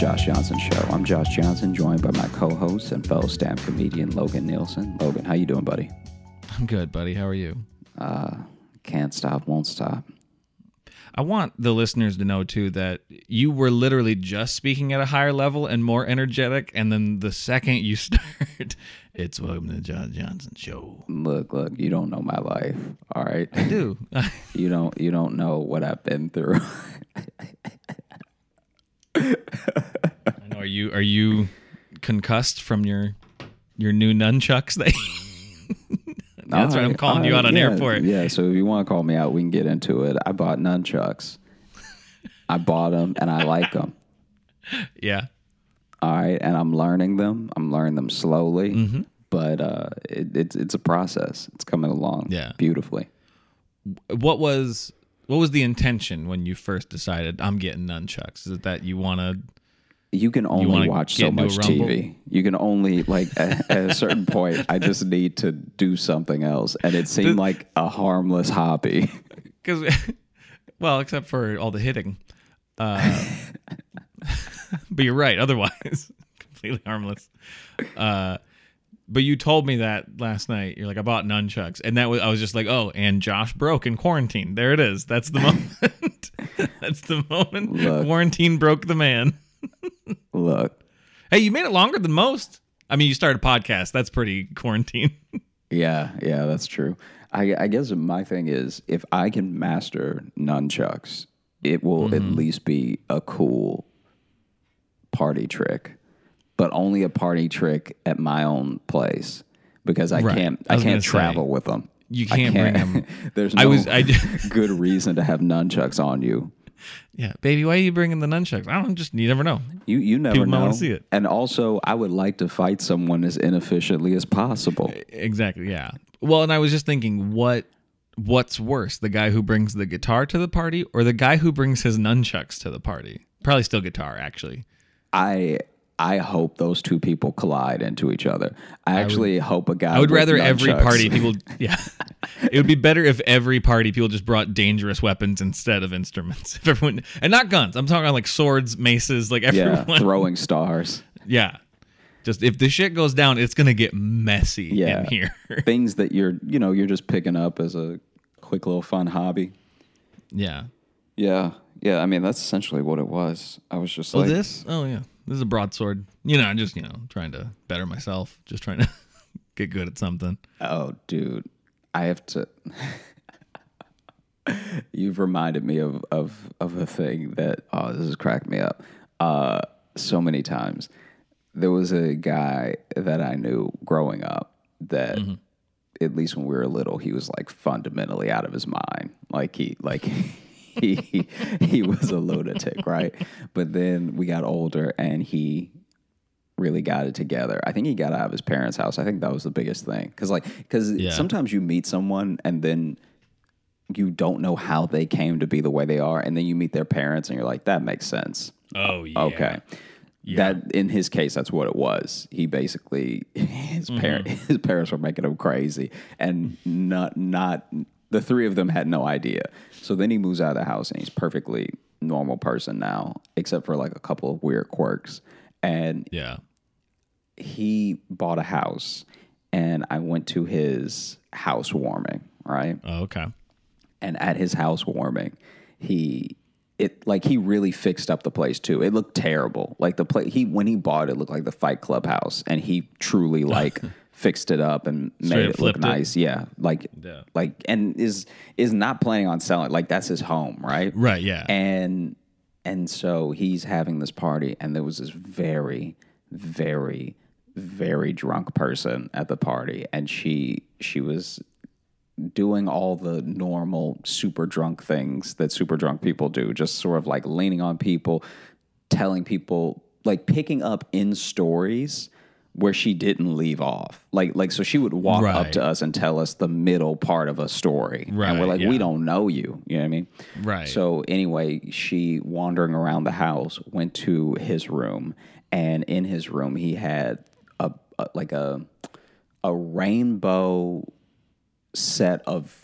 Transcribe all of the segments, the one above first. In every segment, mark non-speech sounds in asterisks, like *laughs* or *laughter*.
Josh Johnson Show. I'm Josh Johnson, joined by my co-host and fellow stand comedian Logan Nielsen. Logan, how you doing, buddy? I'm good, buddy. How are you? Uh, can't stop, won't stop. I want the listeners to know too that you were literally just speaking at a higher level and more energetic, and then the second you *laughs* start, it's welcome to the Josh Johnson Show. Look, look, you don't know my life, all right? I do. *laughs* you don't, you don't know what I've been through. *laughs* I know. Are you are you concussed from your your new nunchucks? That *laughs* that's what I'm calling you out on yeah, air for it. Yeah, so if you want to call me out, we can get into it. I bought nunchucks. I bought them and I like them. *laughs* Yeah. All right, and I'm learning them. I'm learning them slowly, Mm-hmm. but uh, it, it's it's a process. It's coming along, Yeah. beautifully. What was what was the intention when you first decided I'm getting nunchucks? Is it that you want to? You can only wanna watch so much? TV. You can only like at, at a certain *laughs* point. I just need to do something else, and it seemed like a harmless hobby. *laughs* Because, *laughs* well, except for all the hitting. Uh, but you're right. Otherwise, completely harmless. Uh, but you told me that last night. You're like, I bought nunchucks, and that was I was just like, oh, and Josh broke in quarantine. There it is. That's the moment. *laughs* That's the moment. Look. Quarantine broke the man. Look, Hey, you made it longer than most. I mean, you started a podcast. That's pretty quarantine. *laughs* yeah, yeah, that's true. I, I guess my thing is, if I can master nunchucks, it will Mm-hmm. at least be a cool party trick, but only a party trick at my own place because I Right. can't I I, can't say, travel with them. you I can't bring 'em. *laughs* There's no I was- I- *laughs* good reason to have nunchucks on you. yeah, baby, why are you bringing the nunchucks? I don't just. You never know. You you never People know. wanna see it. And also, I would like to fight someone as inefficiently as possible. Exactly. Yeah. Well, and I was just thinking, what what's worse, the guy who brings the guitar to the party, or the guy who brings his nunchucks to the party? Probably still guitar, actually. I I hope those two people collide into each other. I actually hope a guy. I would rather every party *laughs* people. Yeah. it would be better if every party people just brought dangerous weapons instead of instruments. *laughs* If everyone and not guns. I'm talking about like swords, maces, like Yeah, everyone. *laughs* throwing stars. yeah. Just if the shit goes down, it's gonna get messy Yeah. in here. Things that you're you know you're just picking up as a quick little fun hobby. yeah. Yeah, yeah. I mean that's essentially what it was. I was just Oh, like, this? Oh, yeah. This is a broadsword. You know, I'm just, you know, trying to better myself, just trying to *laughs* get good at something. Oh, dude, I have to. *laughs* You've reminded me of of of a thing that oh, this has cracked me up. Uh, so many times. There was a guy that I knew growing up that, at least when we were little, he was like fundamentally out of his mind. Like he like. *laughs* *laughs* he he was a lunatic, right? But then we got older and he really got it together. I think he got out of his parents' house. I think that was the biggest thing. Cause like, cause Yeah. sometimes you meet someone and then you don't know how they came to be the way they are, and then you meet their parents and you're like, that makes sense. Oh, yeah. Okay. That in his case, that's what it was. He basically *laughs* his parent mm-hmm. his parents were making him crazy, and not not the three of them had no idea. So then he moves out of the house, and he's perfectly normal person now, except for like a couple of weird quirks. And Yeah. he bought a house and I went to his housewarming, right? Oh, okay. And at his housewarming, he it like he really fixed up the place too. It looked terrible. Like the place he when he bought it, it looked like the Fight Club house and he truly like *laughs* fixed it up and made Straight up it look flipped it? nice. Yeah. Like Yeah. like and is is not planning on selling like that's his home, right? Right. Yeah. and and so he's having this party and there was this very very very drunk person at the party and she she was doing all the normal super drunk things that super drunk people do just sort of like leaning on people telling people like picking up in stories where she didn't leave off. Like like so she would walk up to us and tell us the middle part of a story. And we're like yeah. we don't know you. You know what i mean? Right. so anyway, she wandering around the house went to his room, and in his room he had a, a like a a rainbow set of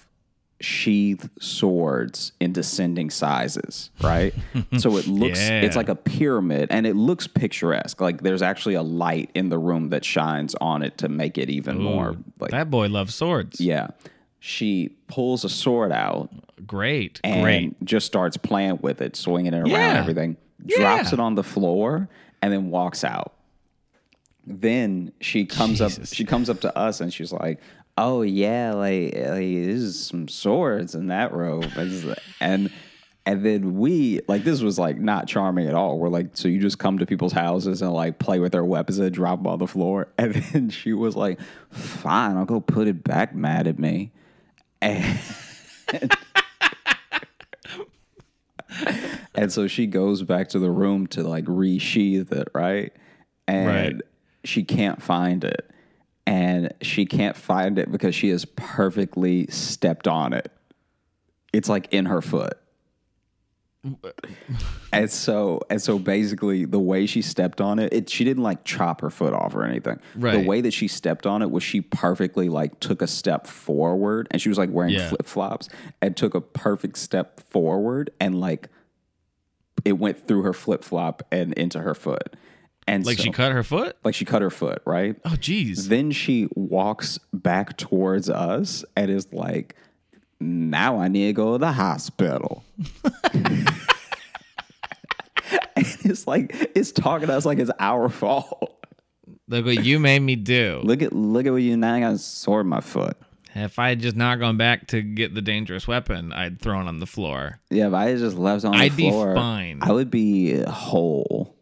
sheath swords in descending sizes, right? *laughs* so it looks Yeah. it's like a pyramid and it looks picturesque. Like there's actually a light in the room that shines on it to make it even more like that boy loves swords. yeah. She pulls a sword out Great. and Great. just starts playing with it, swinging it around Yeah. everything. Drops Yeah. it on the floor and then walks out. Then she comes up. She comes up to us and she's like, "Oh yeah, like, eh, like this is some swords in that robe." And and and then we like this was like not charming at all. We're like, so you just come to people's houses and like play with their weapons and drop them on the floor. *laughs* And then she was like, "Fine, I'll go put it back." Mad at me. And *laughs* And so she goes back to the room to like resheath it, right? And Right. she can't find it. And she can't find it because she has perfectly stepped on it. It's like in her foot. And so and so basically the way she stepped on it, it she didn't like chop her foot off or anything. Right. The way that she stepped on it was she perfectly like took a step forward and she was like wearing Yeah. flip flops and took a perfect step forward and like it went through her flip flop and into her foot. And Like so- she cut her foot? like she cut her foot, right? Oh, jeez. Then she walks back towards us and is like, now I need to go to the hospital. *laughs* and it's like, it's talking to us like it's our fault. Look what you made me do. Look at look at what you now I got a sword in my foot. If I had just not gone back to get the dangerous weapon, I'd thrown on the floor. Yeah, if I had just left on the floor, I'd be fine. I would be whole.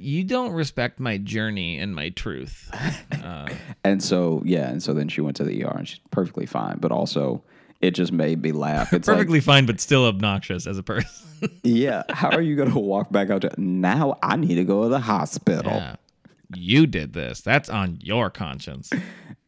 You don't respect my journey and my truth. And so yeah, and so then she went to the ER and she's perfectly fine. But also it just made me laugh. It's like Perfectly fine, but still obnoxious as a person. *laughs* Yeah. How are you going to walk back out to now? I need to go to the hospital. yeah. You did this. That's on your conscience.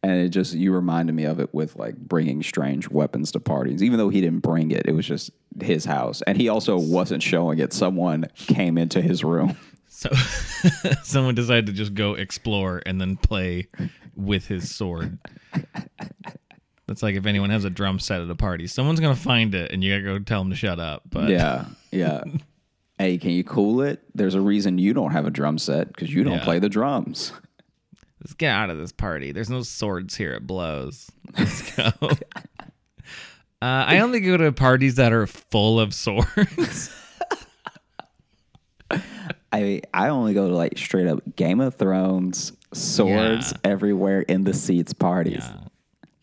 And it just, you reminded me of it with like bringing strange weapons to parties. Even though he didn't bring it, it was just his house. And he also wasn't showing it. Someone came into his room. So *laughs* someone decided to just go explore and then play with his sword. That's like if anyone has a drum set at a party, someone's gonna find it and you gotta go tell them to shut up. But Yeah. Yeah. *laughs* hey, can you cool it? There's a reason you don't have a drum set because you don't Yeah. play the drums. let's get out of this party. There's no swords here. It blows. Let's go. *laughs* uh, I only go to parties that are full of swords. I I only go to like straight up Game of Thrones, swords Yeah. everywhere in the seats parties.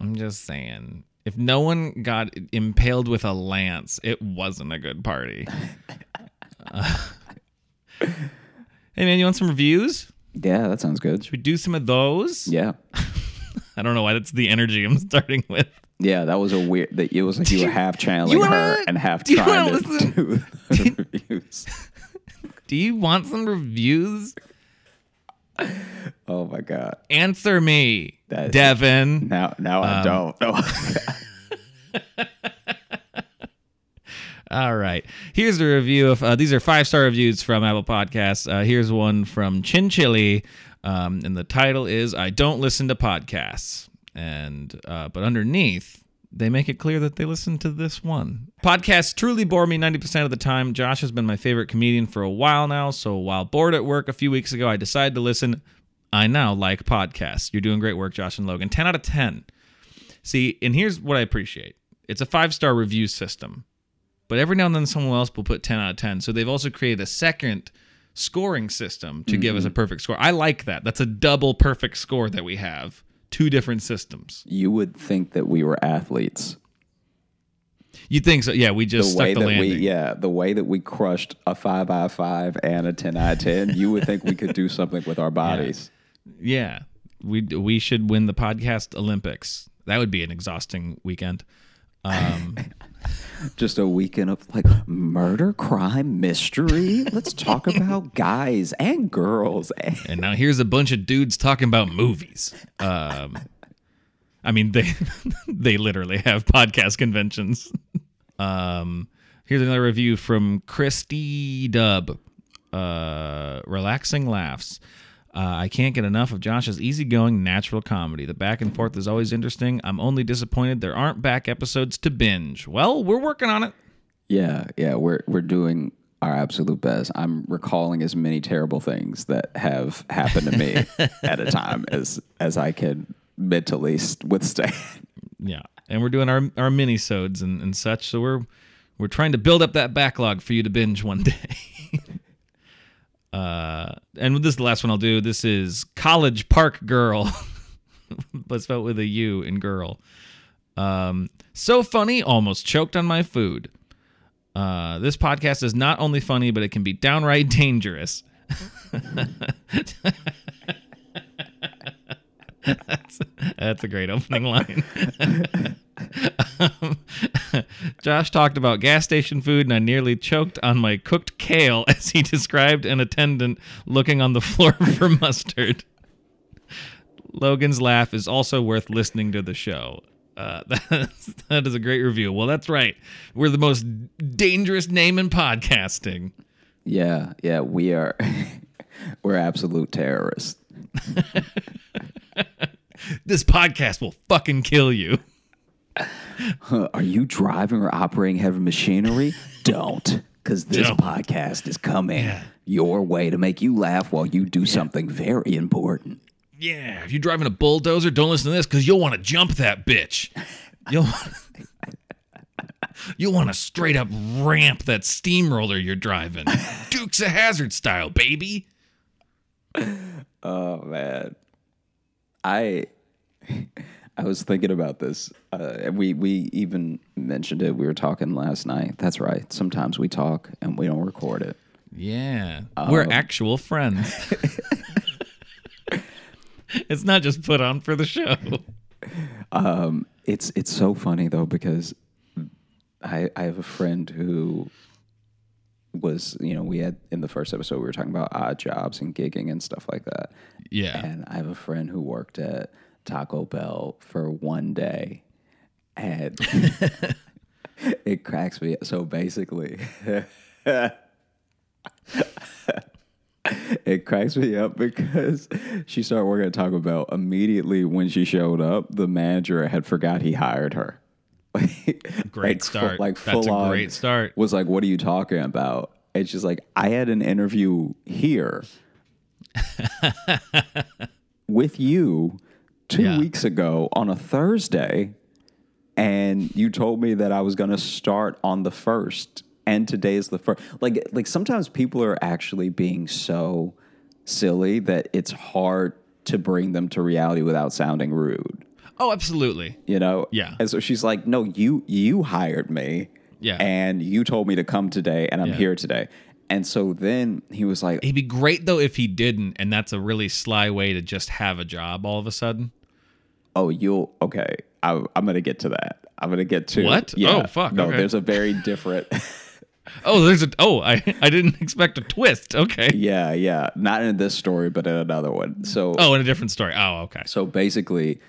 I'm just saying. If no one got impaled with a lance, it wasn't a good party. Uh, *laughs* hey man, you want some reviews? Yeah, that sounds good. Should we do some of those? Yeah. *laughs* I don't know why that's the energy I'm *laughs* starting with. Yeah, that was a weird. That it was like you were half channeling you wanna- her and half trying to listen- do the reviews. Do you want some reviews? Oh my god! Answer me, That- Devin. Now, now Um, I don't. Oh, *laughs* *laughs* All right. Here's a review of uh, these are five star reviews from Apple Podcasts. Uh, here's one from Chin Chili, um, and the title is "I don't listen to podcasts." And uh, but underneath, they make it clear that they listen to this one. Podcasts truly bore me 90% of the time. Josh has been my favorite comedian for a while now. So while bored at work a few weeks ago, I decided to listen. I now like podcasts. You're doing great work, Josh and Logan. 10 out of 10. See, and here's what I appreciate it's a five star review system, but every now and then someone else will put 10 out of 10. So they've also created a second scoring system to give us mm-hmm. a perfect score. I like that. That's a double perfect score that we have, two different systems. you would think that we were athletes. You think so? Yeah, we just The stuck way the that landing. we, yeah, the way that we crushed a five of five and a ten of ten, you would think we could do something with our *laughs* bodies. Yeah, we we should win the podcast Olympics. That would be an exhausting weekend. Um, *laughs* Just a weekend of like murder, crime, mystery. Let's talk *laughs* about guys and girls. and now here's a bunch of dudes talking about movies. Um, I mean, they *laughs* they literally have podcast conventions. Um, here's another review from Christy Dub. Uh, relaxing laughs. Uh, I can't get enough of Josh's easygoing, natural comedy. The back and forth is always interesting. I'm only disappointed there aren't back episodes to binge. Well, we're working on it. Yeah, yeah, we're we're doing our absolute best. I'm recalling as many terrible things that have happened to me *laughs* at a time as as I can mentally withstand. Yeah, and we're doing our our mini sodes and, and such. So we're we're trying to build up that backlog for you to binge one day. *laughs* uh, and this is the last one I'll do. This is College Park Girl, *laughs* but spelled with a U in girl. Um, so funny, almost choked on my food. Uh, this podcast is not only funny, but it can be downright dangerous. *laughs* that's, that's a great opening line. *laughs* um, *laughs* Josh talked about gas station food, and I nearly choked on my cooked kale *laughs* as he described an attendant looking on the floor *laughs* for mustard. Logan's laugh is also worth listening to the show. Uh, that's, that is a great review. Well, that's right. We're the most dangerous name in podcasting. Yeah, yeah, we are. we're absolute terrorists. this podcast will fucking kill you. Are you driving or operating heavy machinery? Don't, because this Don't. podcast is coming Yeah. your way to make you laugh while you do something very important. Yeah, if you're driving a bulldozer, don't listen to this because you'll want to jump that bitch. You'll *laughs* you'll want to straight up ramp that steamroller you're driving, *laughs* Dukes of Hazzard style, baby. Oh man, I *laughs* I was thinking about this. Uh, we we even mentioned it. We were talking last night. That's right. Sometimes we talk and we don't record it. Yeah, we're actual friends. *laughs* it's not just put on for the show. It's it's so funny though because I I have a friend who was you know we had in the first episode we were talking about odd jobs and gigging and stuff like that. Yeah, And I have a friend who worked at Taco Bell for one day, and *laughs* it cracks me. So basically, *laughs* it cracks me up because she started working at Taco Bell immediately when she showed up. The manager had forgot he hired her. *laughs* Great like, start. like That's full a on great start. Was like, what are you talking about? And she's like, I had an interview here with you two Yeah. weeks ago on a Thursday, and you told me that I was going to start on the first, and today is the first. Like, like sometimes people are actually being so silly that it's hard to bring them to reality without sounding rude. Oh, absolutely. You know? Yeah. And so she's like, "No, you you hired me, Yeah. and you told me to come today, and I'm Yeah. here today." And so then he was like, It'd be great though if he didn't, and that's a really sly way to just have a job all of a sudden. Oh, you'll okay. I, I'm gonna get to that. I'm gonna get to What? Yeah, Oh, fuck, No, okay. there's a very different. *laughs* Oh, there's a oh, I I didn't *laughs* expect a twist. Okay. yeah, yeah. Not in this story, but in another one. So, Oh, in a different story. Oh, okay. so basically,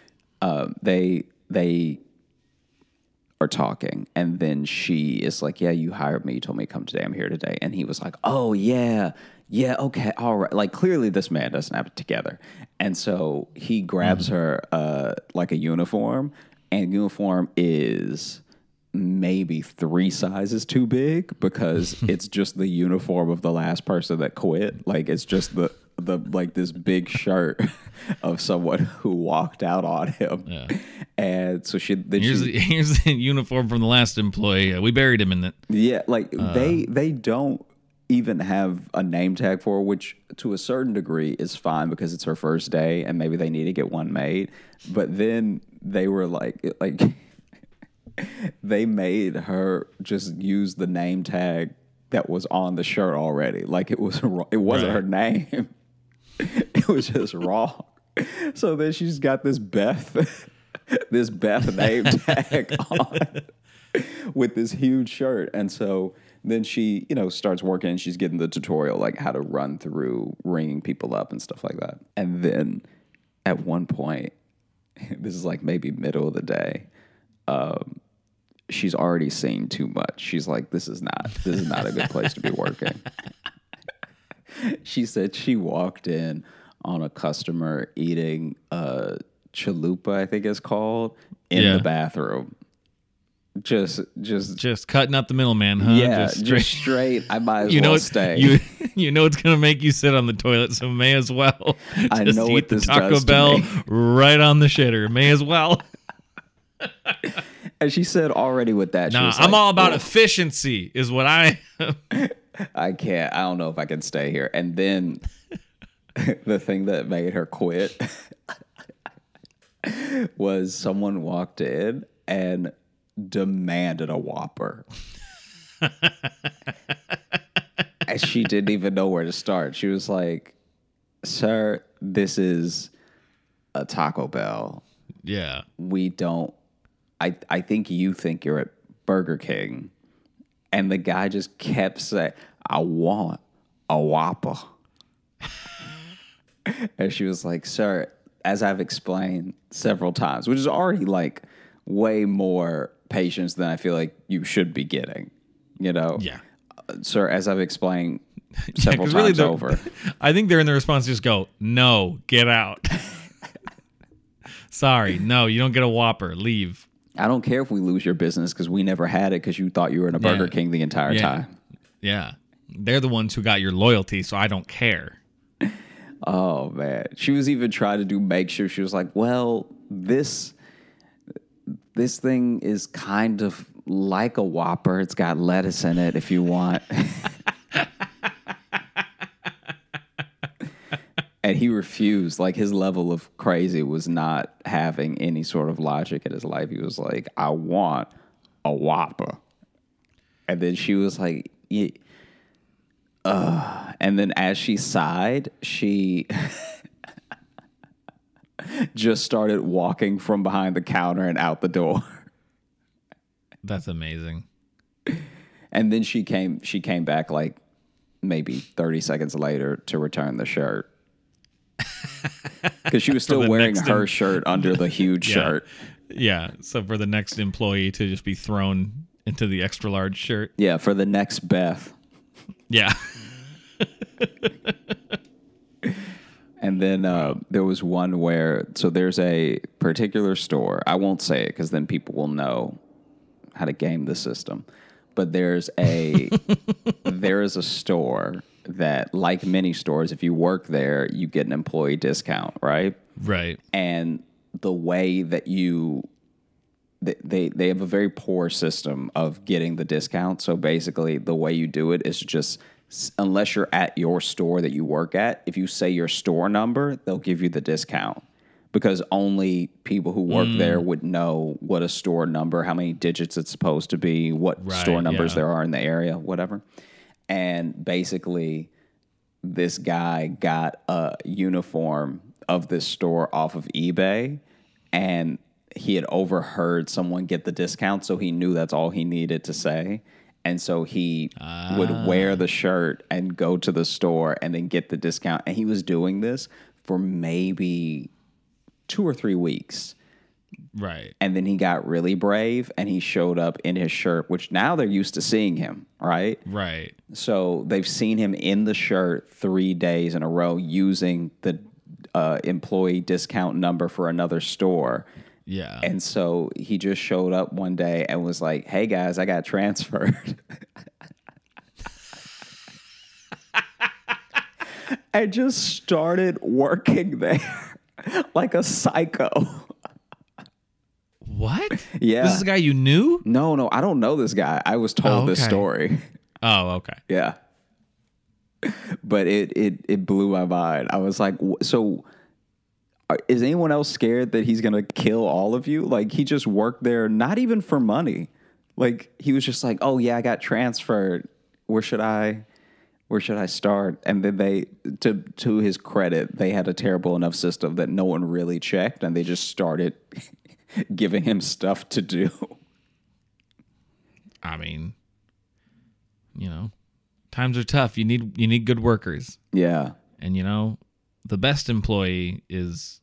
um, they they are talking, and then she is like, "Yeah, you hired me. You told me to come today. I'm here today." And he was like, "Oh yeah." Yeah, okay, all right. Like clearly this man doesn't have it together. And so he grabs her uh like a uniform and uniform is maybe three sizes too big because *laughs* it's just the uniform of the last person that quit. Like it's just the the like this big shirt *laughs* of someone who walked out on him. Yeah. And so she then Here's she, the, *laughs* here's the uniform from the last employee. Uh, we buried him in it. yeah, like Uh. they they don't even have a name tag for her, which to a certain degree is fine because it's her first day and maybe they need to get one made. But then they were like like *laughs* they made her just use the name tag that was on the shirt already. Like it was wrong- it wasn't Right. her name. *laughs* it was just wrong. *laughs* So then she's got this Beth this Beth name tag on with this huge shirt. And so then she, you know, starts working and she's getting the tutorial like how to run through ringing people up and stuff like that. And then at one point, *laughs* this is like maybe middle of the day, um, she's already seen too much. She's like, this is not this is not a good place to be working. *laughs* she said she walked in on a customer eating a chalupa, I think it's called, in Yeah. the bathroom. Just, just, Just cutting out the middleman, huh? yeah, Just just straight. straight. I might *laughs* as you know well it's, stay. You *laughs* you know it's gonna make you sit on the toilet, so may as well. *laughs* I just know eat what the this Taco Bell right on the shitter. May as well. and she said already with that, she Nah, I'm like, all about "Oh, efficiency, is what I. I can't. I don't know if I can stay here. And then the thing that made her quit was someone walked in and demanded a Whopper. and she didn't even know where to start. She was like, Sir, this is a Taco Bell. yeah. We don't I I think you think you're at Burger King. And the guy just kept saying, I want a Whopper. *laughs* and she was like, Sir, as I've explained several times, which is already like way more patience than I feel like you should be getting, you know? Yeah. Uh, sir, as I've explained *laughs* several 'cause times the- over. *laughs* I think they're in the response just go, no, get out. *laughs* Sorry, no, you don't get a Whopper. Leave. I don't care if we lose your business because we never had it because you thought you were in a Burger Yeah. King the entire Yeah. time. Yeah. They're the ones who got your loyalty, so I don't care. Oh man, she was even trying to do makeshift. She was like, "Well, this this thing is kind of like a Whopper. It's got lettuce in it if you want." *laughs* and he refused. Like his level of crazy was not having any sort of logic in his life. He was like, "I want a Whopper," and then she was like, "Yeah." And then as she sighed, she *laughs* just started walking from behind the counter and out the door. That's amazing. And then she came she came back like maybe 30 seconds later to return the shirt. *laughs* Cuz she was still wearing her em- shirt under the huge *laughs* Yeah. shirt. Yeah. So for the next employee to just be thrown into the extra large shirt. Yeah, for the next Beth. Yeah. *laughs* And then uh, there was one where, so there's a particular store. I won't say it because then people will know how to game the system. But there's a *laughs* there is a store that, like many stores, if you work there, you get an employee discount, right? right. and the way that you they, they have a very poor system of getting the discount so basically the way you do it is just unless you're at your store that you work at if you say your store number they'll give you the discount. Because only people who work mm. there would know what a store number how many digits it's supposed to be what Right, store numbers yeah. there are in the area whatever. And basically this guy got a uniform of this store off of eBay and he had overheard someone get the discount so he knew that's all he needed to say and so he would wear the shirt and go to the store and then get the discount and he was doing this for maybe 2 or 3 weeks Right. and then he got really brave and he showed up in his shirt which now they're used to seeing him right Right. so they've seen him in the shirt three days in a row using the uh, employee discount number for another store. Yeah. And so he just showed up one day and was like, hey guys, I got transferred. *laughs* I just started working there *laughs* like a psycho. what? Yeah. This is a guy you knew? No, no, I don't know this guy. I was told Oh, this story. *laughs* Oh, okay. Yeah. But it it it blew my mind. I was like, so is anyone else scared that he's gonna kill all of you? Like he just worked there, not even for money. Like he was just like, oh yeah, I got transferred. Where should I? Where should I start? And then they, to to his credit, they had a terrible enough system that no one really checked, and they just started *laughs* giving him stuff to do. I mean, you know, times are tough. You need you need good workers. Yeah, And you know, the best employee is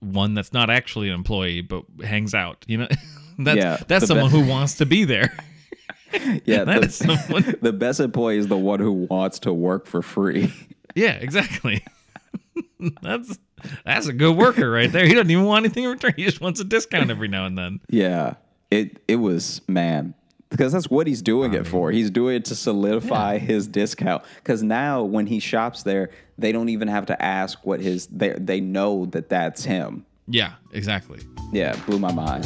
one that's not actually an employee but hangs out. You know, *laughs* that's Yeah, that's someone who wants to be there. *laughs* yeah. *laughs* That the, is someone- the best employee is the one who wants to work for free. yeah, exactly. that's that's a good worker right there. He doesn't even want anything in return. He just wants a discount every now and then. Yeah. It it was man because that's what he's doing it for. He's doing it to solidify his discount. Because now when he shops there, they don't even have to ask what his they they know that that's him. Yeah, exactly. Yeah, blew my mind.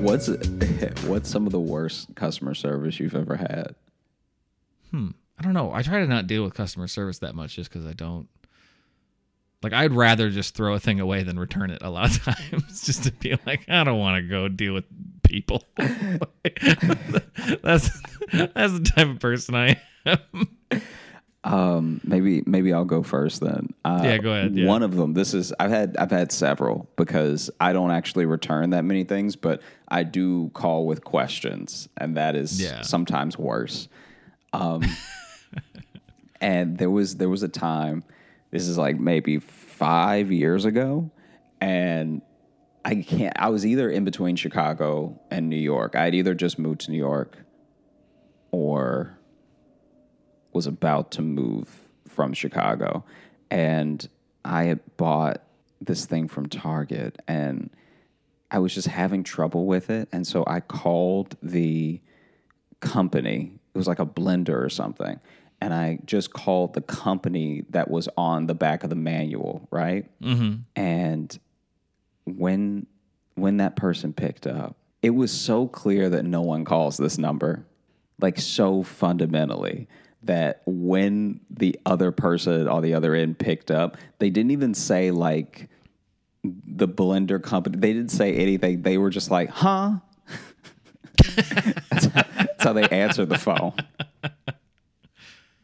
What's *laughs* what's some of the worst customer service you've ever had? Hmm, I don't know. I try to not deal with customer service that much just because I don't. Like, I'd rather just throw a thing away than return it a lot of *laughs* times, just to be like, I don't want to go deal with people. *laughs* that's that's the type of person I am. Um, maybe maybe I'll go first then. Uh, Yeah, go ahead, yeah. One of them. This is I've had I've had several because I don't actually return that many things, but I do call with questions, and that is Yeah. sometimes worse. Um, *laughs* and there was there was a time. This is like maybe five years ago, and I can't. I was either in between Chicago and New York. I had either just moved to New York, or was about to move from Chicago, and I had bought this thing from Target, and I was just having trouble with it, and so I called the company. It was like a blender or something. And I just called the company that was on the back of the manual, right? Mm-hmm. And when when that person picked up, it was so clear that no one calls this number, like so fundamentally that when the other person on the other end picked up, they didn't even say like the blender company. They didn't say anything. They were just like, "Huh." that's, *laughs* how, that's how they answered the phone.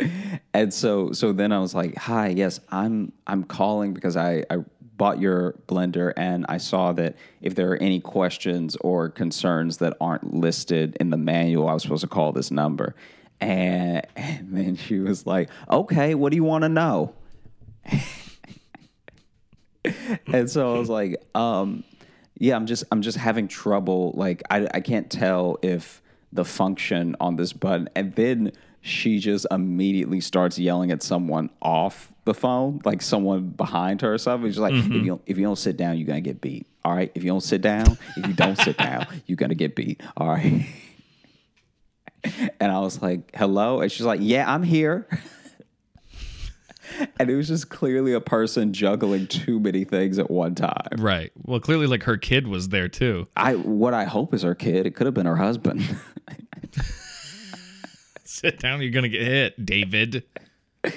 *laughs* And so so then I was like, "Hi, yes, I'm I'm calling because I I bought your blender and I saw that if there are any questions or concerns that aren't listed in the manual, I was supposed to call this number." And and then she was like, "Okay, what do you want to know?" *laughs* and so I was like, um, yeah, I'm just I'm just having trouble. Like I I can't tell if the function on this button, and then she just immediately starts yelling at someone off the phone, like someone behind her or something. She's like, if mm-hmm. you don't, if you don't sit down, you're gonna get beat. All right, if you don't sit down, if you don't sit down, *laughs* you're gonna get beat. All right. *laughs* And I was like, hello, and she's like, yeah, I'm here. *laughs* and it was just clearly a person juggling too many things at one time. Right. Well, clearly, like her kid was there too. I what I hope is her kid. It could have been her husband. Sit down, you're gonna get hit, David. Uh,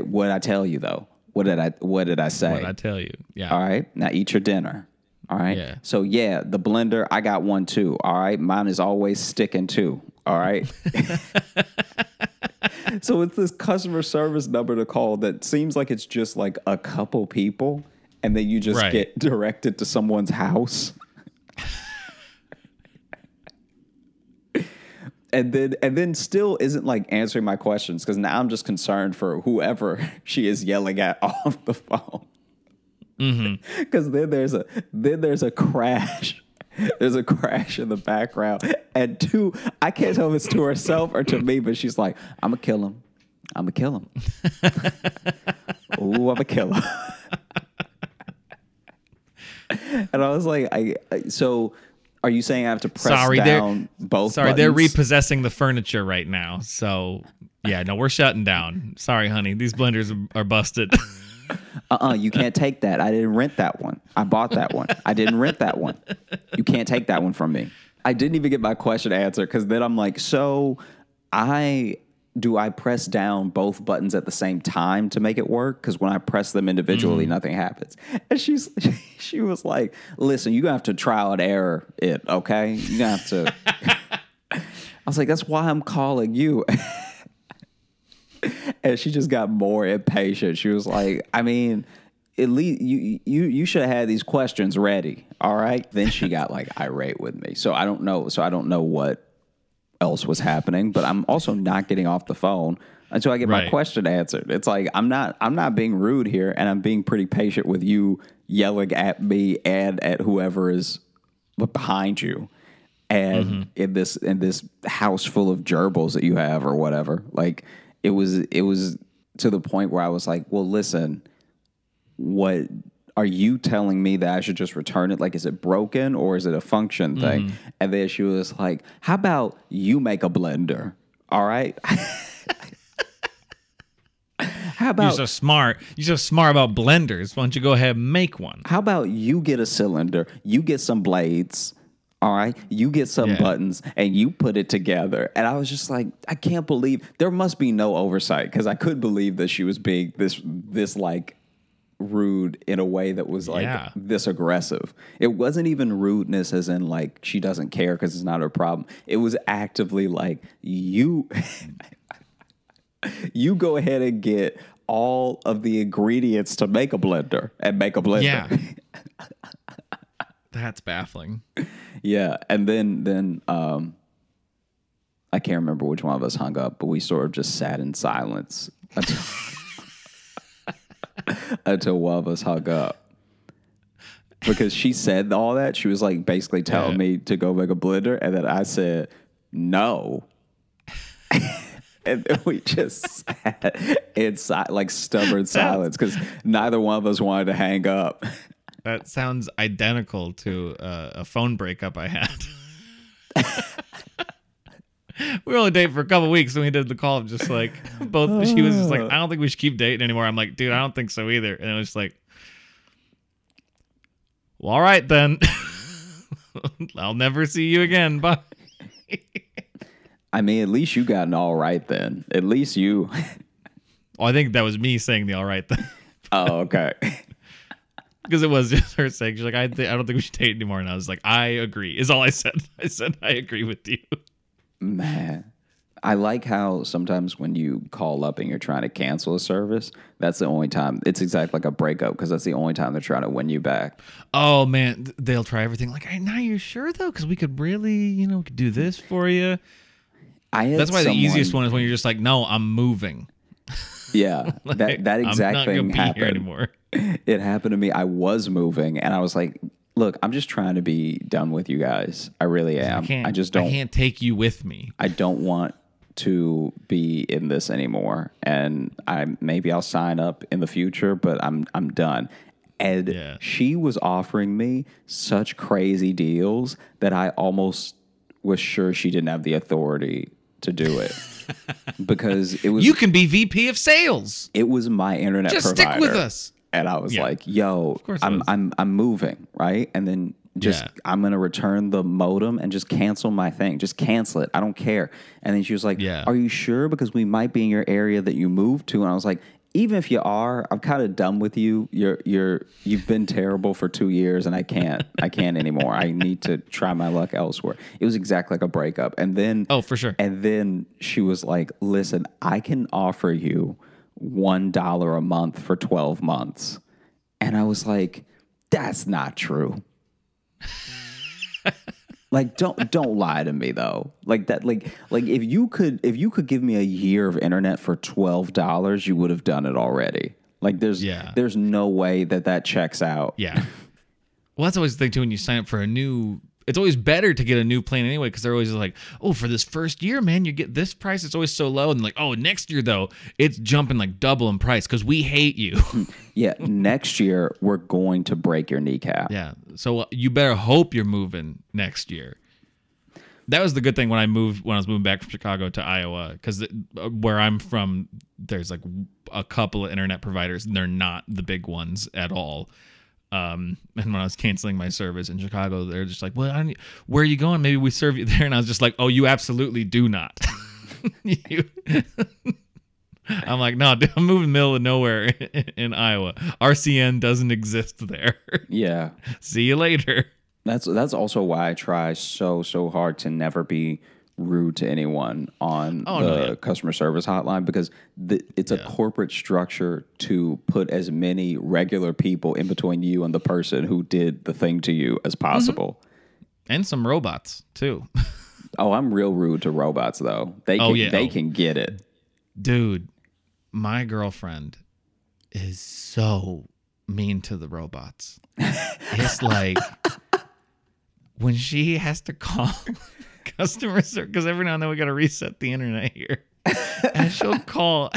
what I tell you though? What did I what did I say? What I tell you. Yeah. All right, now eat your dinner. All right. Yeah. So yeah, the blender. I got one too. All right. Mine is always sticking too. All right. *laughs* *laughs* so it's this customer service number to call that seems like it's just like a couple people, and then you just Right. get directed to someone's house. *laughs* and then and then still isn't like answering my questions because now I'm just concerned for whoever *laughs* she is yelling at *laughs* off the phone. Mm-hmm. *laughs* Because then there's a then there's a crash. There's a crash in the background, and two, I can't tell if it's to herself or to me, but she's like, "I'm gonna kill him. I'm gonna kill him. Ooh, I'm gonna kill him." and I was like, "I, I so." Are you saying I have to press Sorry, they're- down both? Sorry, they're repossessing the furniture right now. So yeah, no, we're shutting down. Sorry, honey. These blenders are busted. *laughs* uh-uh, you can't take that. I didn't rent that one. I bought that one. I didn't rent that one. You can't take that one from me. I didn't even get my question answered because then I'm like, so I do I press down both buttons at the same time to make it work? Because when I press them individually, mm. nothing happens. And she's *laughs* she was like, listen, you're gonna have to trial and error it, okay? You're gonna have to *laughs* I was like, that's why I'm calling you. *laughs* and she just got more impatient. She was like, I mean, at least you you you should have had these questions ready. All right. Then she got like irate with me. So I don't know. So I don't know what else was happening, but I'm also not getting off the phone until I get my question answered. It's like I'm not I'm not being rude here and I'm being pretty patient with you yelling at me and at whoever is behind you. And mm-hmm. in this in this house full of gerbils that you have or whatever. Like it was it was to the point where I was like, well, listen, what are you telling me that I should just return it? Like, is it broken or is it a function thing? Mm-hmm. And then she was like, how about you make a blender? All right. *laughs* how about You're so smart. You're so smart about blenders. Why don't you go ahead and make one? how about you get a cylinder, you get some blades, all right, you get some Yeah. buttons, and you put it together. And I was just like, I can't believe there must be no oversight because I couldn't believe that she was being this this like rude in a way that was like Yeah. this aggressive. It wasn't even rudeness as in like she doesn't care because it's not her problem. It was actively like you *laughs* you go ahead and get all of the ingredients to make a blender and make a blender. Yeah. *laughs* That's baffling. Yeah, and then then um, I can't remember which one of us hung up, but we sort of just sat in silence until, *laughs* *laughs* until one of us hung up. Because she said all that, she was like basically telling Yeah. me to go make a blender, and then I said no. *laughs* and then we just sat in si- like stubborn silence because neither one of us wanted to hang up. That sounds identical to uh, a phone breakup I had. *laughs* *laughs* we were only dating for a couple weeks and we did the call of just like both she was just like, oh. I don't think we should keep dating anymore. I'm like, dude, I don't think so either. And it was just like Well, all right then. *laughs* I'll never see you again. Bye. I mean, at least you got an all right then. At least you. *laughs* Oh, I think that was me saying the all right then oh, okay. because it was just her saying she's like I, th- I don't think we should date anymore and i was like i agree is all i said i said i agree with you Man, I like how sometimes when you call up and you're trying to cancel a service, that's the only time. It's exactly like a breakup because that's the only time they're trying to win you back. oh man they'll try everything like hey, now you're sure though because we could really you know we could do this for you I that's why someone- the easiest one is when you're just like no i'm moving *laughs* Yeah, *laughs* that that exact I'm not thing happened. anymore *laughs* It happened to me. I was moving, and I was like, "Look, I'm just trying to be done with you guys. I really am. i can't I just don't. i can't take you with me I don't want to be in this anymore. And I maybe I'll sign up in the future, but I'm I'm done. And Yeah. she was offering me such crazy deals that I almost was sure she didn't have the authority to do it. *laughs* because it was you can be vp of sales it was my internet just provider. stick with us And I was Yeah. like, "Yo, I'm. I'm I'm moving, right?" And then just Yeah. I'm gonna return the modem and just cancel my thing. Just cancel it. I don't care. And then she was like, Yeah. "Are you sure? Because we might be in your area that you moved to." And I was like, "Even if you are, I'm kind of done with you. You're you're you've been terrible for two years, and I can't I can't anymore. I need to try my luck elsewhere." It was exactly like a breakup. And then oh for sure and then she was like, "Listen, I can offer you one dollar a month for twelve months," and I was like, "That's not true." *laughs* like, don't don't lie to me though. Like that, like like if you could if you could give me a year of internet for twelve dollars, you would have done it already. Like, there's Yeah. there's no way that that checks out. Yeah. Well, that's always the thing too. When you sign up for a new, it's always better to get a new plan anyway because they're always like, "Oh, for this first year, man, you get this price. It's always so low." And like, "Oh, next year though, it's jumping like double in price because we hate you." *laughs* Yeah, next year we're going to break your kneecap. yeah. So uh, you better hope you're moving next year. That was the good thing when I moved when I was moving back from Chicago to Iowa because where I'm from, there's like a couple of internet providers and they're not the big ones at all. Um, *laughs* and when I was canceling my service in Chicago, they're just like, "Well, where are you going? Maybe we serve you *laughs* there." And I was just like, "Oh, you absolutely do not." *laughs* You- I'm like, "No, dude, I'm moving middle of nowhere in, in Iowa. RCN doesn't exist there. yeah. See you later." That's that's also why I try so so hard to never be rude to anyone on Oh, the no, yeah. customer service hotline because the, it's a corporate structure to put as many regular people in between you and the person who did the thing to you as Mm-hmm. possible. And some robots too. *laughs* Oh, I'm real rude to robots though. They can, Oh, yeah. they Oh. can get it. Dude, my girlfriend is so mean to the robots. *laughs* It's like when she has to call *laughs* customer service because every now and then we got to reset the internet here. *laughs* and she'll call.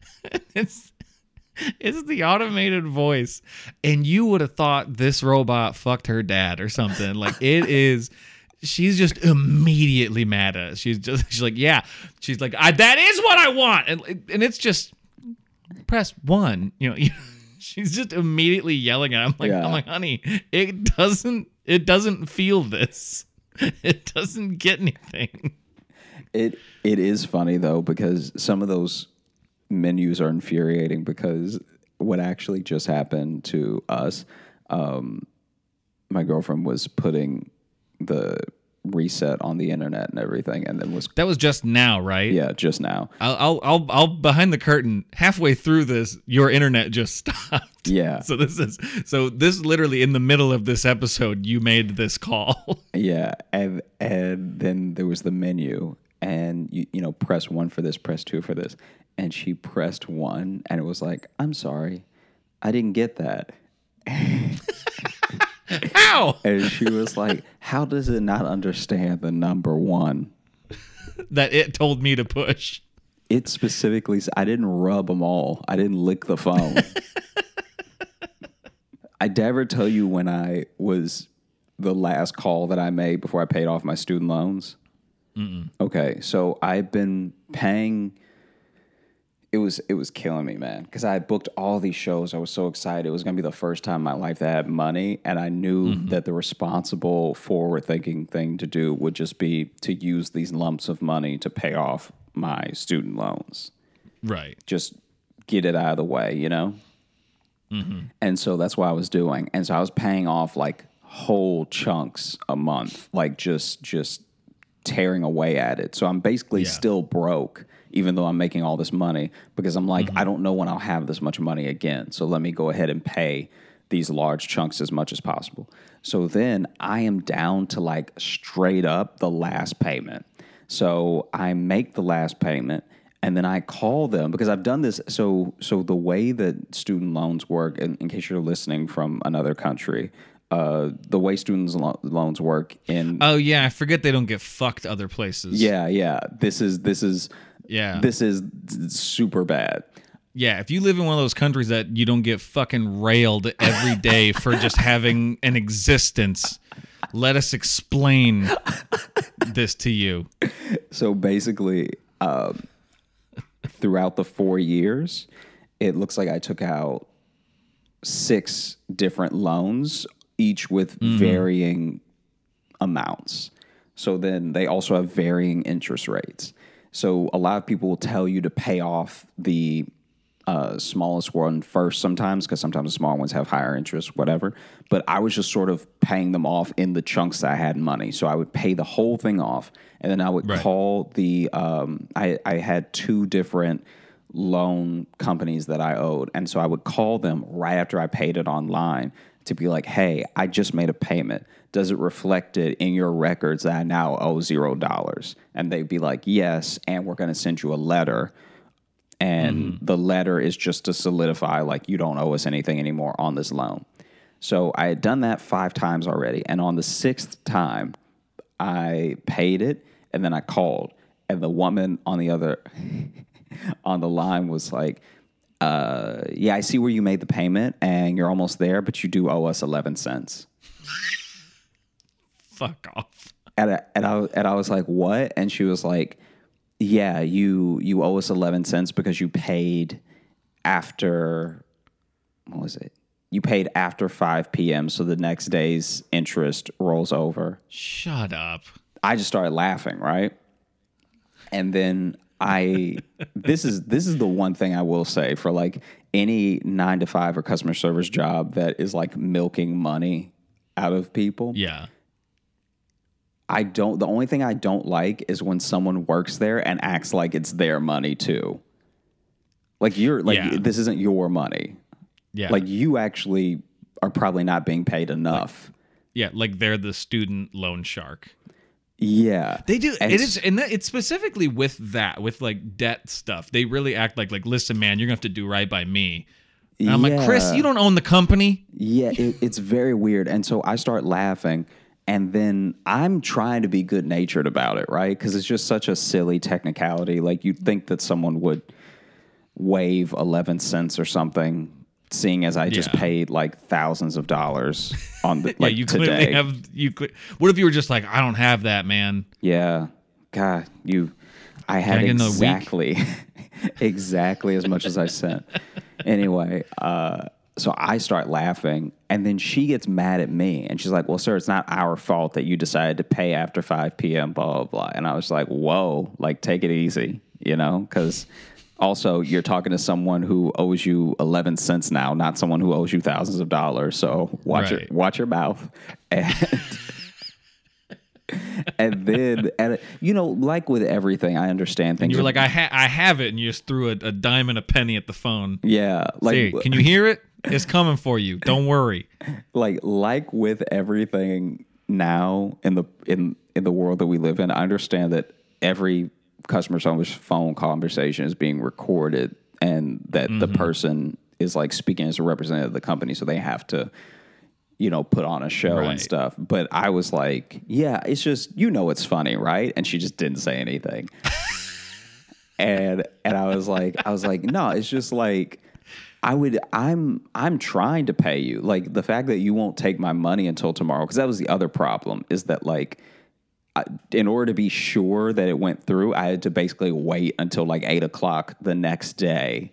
*laughs* it's it's the automated voice, and you would have thought this robot fucked her dad or something. Like it is. She's just immediately mad at us. She's just she's like, yeah. She's like, I, that is what I want, and and it's just press one. You know, she's just immediately yelling at. Him. I'm like, Yeah. I'm like, honey, it doesn't it doesn't feel this. *laughs* It doesn't get anything. It it is funny though because some of those menus are infuriating because what actually just happened to us, um, my girlfriend was putting the reset on the internet and everything, and then was That was just now, right? yeah just now I'll, I'll, I'll, I'll behind the curtain. Halfway through this, your internet just *laughs* stopped. yeah So this is so this literally in the middle of this episode, you made this call. *laughs* yeah and and then there was the menu and you you know press one for this press two for this and she pressed one and it was like I'm sorry I didn't get that *laughs* *laughs* How? And she was like, How does it not understand the number one? That it told me to push. It specifically, I didn't rub them all, I didn't lick the phone. *laughs* I ever tell you when I was the last call that I made before I paid off my student loans? Okay, so I've been paying. It was it was killing me, man, because I had booked all these shows. I was so excited. It was going to be the first time in my life that I had money, and I knew mm-hmm. that the responsible, forward-thinking thing to do would just be to use these lumps of money to pay off my student loans. Right. Just get it out of the way, you know. Mm-hmm. And so that's what I was doing, and so I was paying off like whole chunks a month, like just just tearing away at it. So I'm basically Yeah. still broke, even though I'm making all this money, because I'm like, I don't know when I'll have this much money again. So let me go ahead and pay these large chunks as much as possible. So then I am down to like straight up the last payment. So I make the last payment and then I call them because I've done this. So, so the way that student loans work, in, in case you're listening from another country, uh, the way students lo- loans work in Oh yeah, I forget they don't get fucked other places. yeah, yeah. This is this is Yeah. this is super bad. Yeah, if you live in one of those countries that you don't get fucking railed every day for just *laughs* having an existence, let us explain this to you. So basically, um, throughout the four years, it looks like I took out six different loans, each with varying amounts. So then they also have varying interest rates. So a lot of people will tell you to pay off the uh, smallest one first sometimes because sometimes the small ones have higher interest, whatever. But I was just sort of paying them off in the chunks that I had money. So I would pay the whole thing off, and then I would Right. call the. Um, I I had two different loan companies that I owed, and so I would call them right after I paid it online to be like, "Hey, I just made a payment. Does it reflect it in your records that I now owe zero dollars?" And they'd be like, "Yes," and we're going to send you a letter and mm-hmm. the letter is just to solidify like you don't owe us anything anymore on this loan. So I had done that five times already, and on the sixth time, I paid it, and then I called, and the woman on the other *laughs* on the line was like, uh, "Yeah, I see where you made the payment, and you're almost there, but you do owe us eleven cents." Fuck off. and I, and I and I was like, "What?" And she was like, "Yeah, you you owe us eleven cents because you paid after what was it? You paid after five p.m. So the next day's interest rolls over." Shut up. I just started laughing, right? And then I *laughs* this is this is the one thing I will say for like any 9 to 5 or customer service job that is like milking money out of people. Yeah. I don't. The only thing I don't like is when someone works there and acts like it's their money too. Like you're like Yeah. this isn't your money. Yeah. Like you actually are probably not being paid enough. yeah, like they're the student loan shark. Yeah, They do. And it is, and that, it's specifically with that, with like debt stuff. They really act like, like, listen, man, you're gonna have to do right by me. And I'm like, Chris, you don't own the company. Yeah, it, it's very weird. And so I start laughing, And then I'm trying to be good natured about it, right? Because it's just such a silly technicality. Like you'd think that someone would wave 11 cents or something, seeing as I just Yeah. paid like thousands of dollars on the *laughs* Yeah, like you today. clearly have you. Cle- what if you were just like, I don't have that, man? Yeah. God, you I had I get another week? exactly *laughs* exactly as much as I sent. Anyway, uh so I start laughing and then she gets mad at me and she's like, Well, sir, it's not our fault that you decided to pay after 5 p.m., blah, blah, blah. And I was like, Whoa, like take it easy, you know? Because also you're talking to someone who owes you 11 cents now, not someone who owes you thousands of dollars. So watch your watch your mouth. And and then and you know like with everything i understand things You were are- like, I ha- I have it, and you just threw a, a dime and a penny at the phone. yeah like Say, can you hear it? It's coming for you. Don't worry. like like with everything now in the in in the world that we live in i understand that every customer service phone conversation is being recorded and that the Mm-hmm. person is like speaking as a representative of the company so they have to you know put on a show and stuff but i was like yeah it's just you know it's funny right and she just didn't say anything *laughs* and and I was like, I was like, no, it's just like I would I'm I'm trying to pay you. Like the fact that you won't take my money until tomorrow, because that was the other problem, is that like in order to be sure that it went through, I had to basically wait until like eight o'clock the next day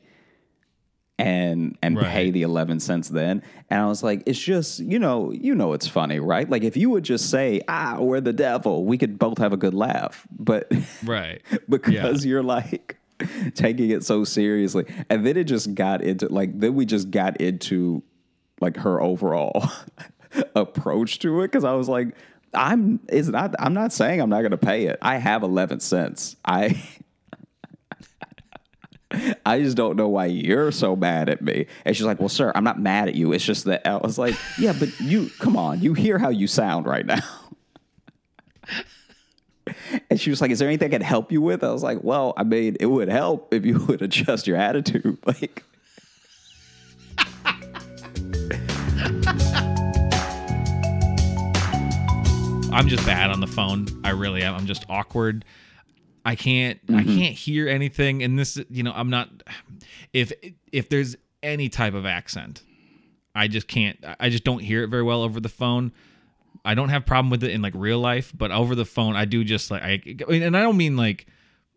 and and Right. pay the 11 cents then and i was like it's just you know you know it's funny right like if you would just say ah we're the devil we could both have a good laugh but Right. *laughs* because you're like taking it so seriously. And then it just got into like then we just got into like her overall *laughs* approach to it because I was like, I'm it's not I'm not saying I'm not gonna pay it. I have eleven cents. I *laughs* I just don't know why you're so mad at me. And she's like, Well, sir, I'm not mad at you. It's just that I was like, Yeah, but you come on, you hear how you sound right now. *laughs* And she was like, "Is there anything I can help you with?" I was like, "Well, I mean, it would help if you would adjust your attitude." *laughs* Like, I'm just bad on the phone. I really am. I'm just awkward. I can't I Mm-hmm. can't hear anything and this you know I'm not if if there's any type of accent I just can't I just don't hear it very well over the phone. I don't have problem with it in like real life, but over the phone I do just like I, I and I don't mean like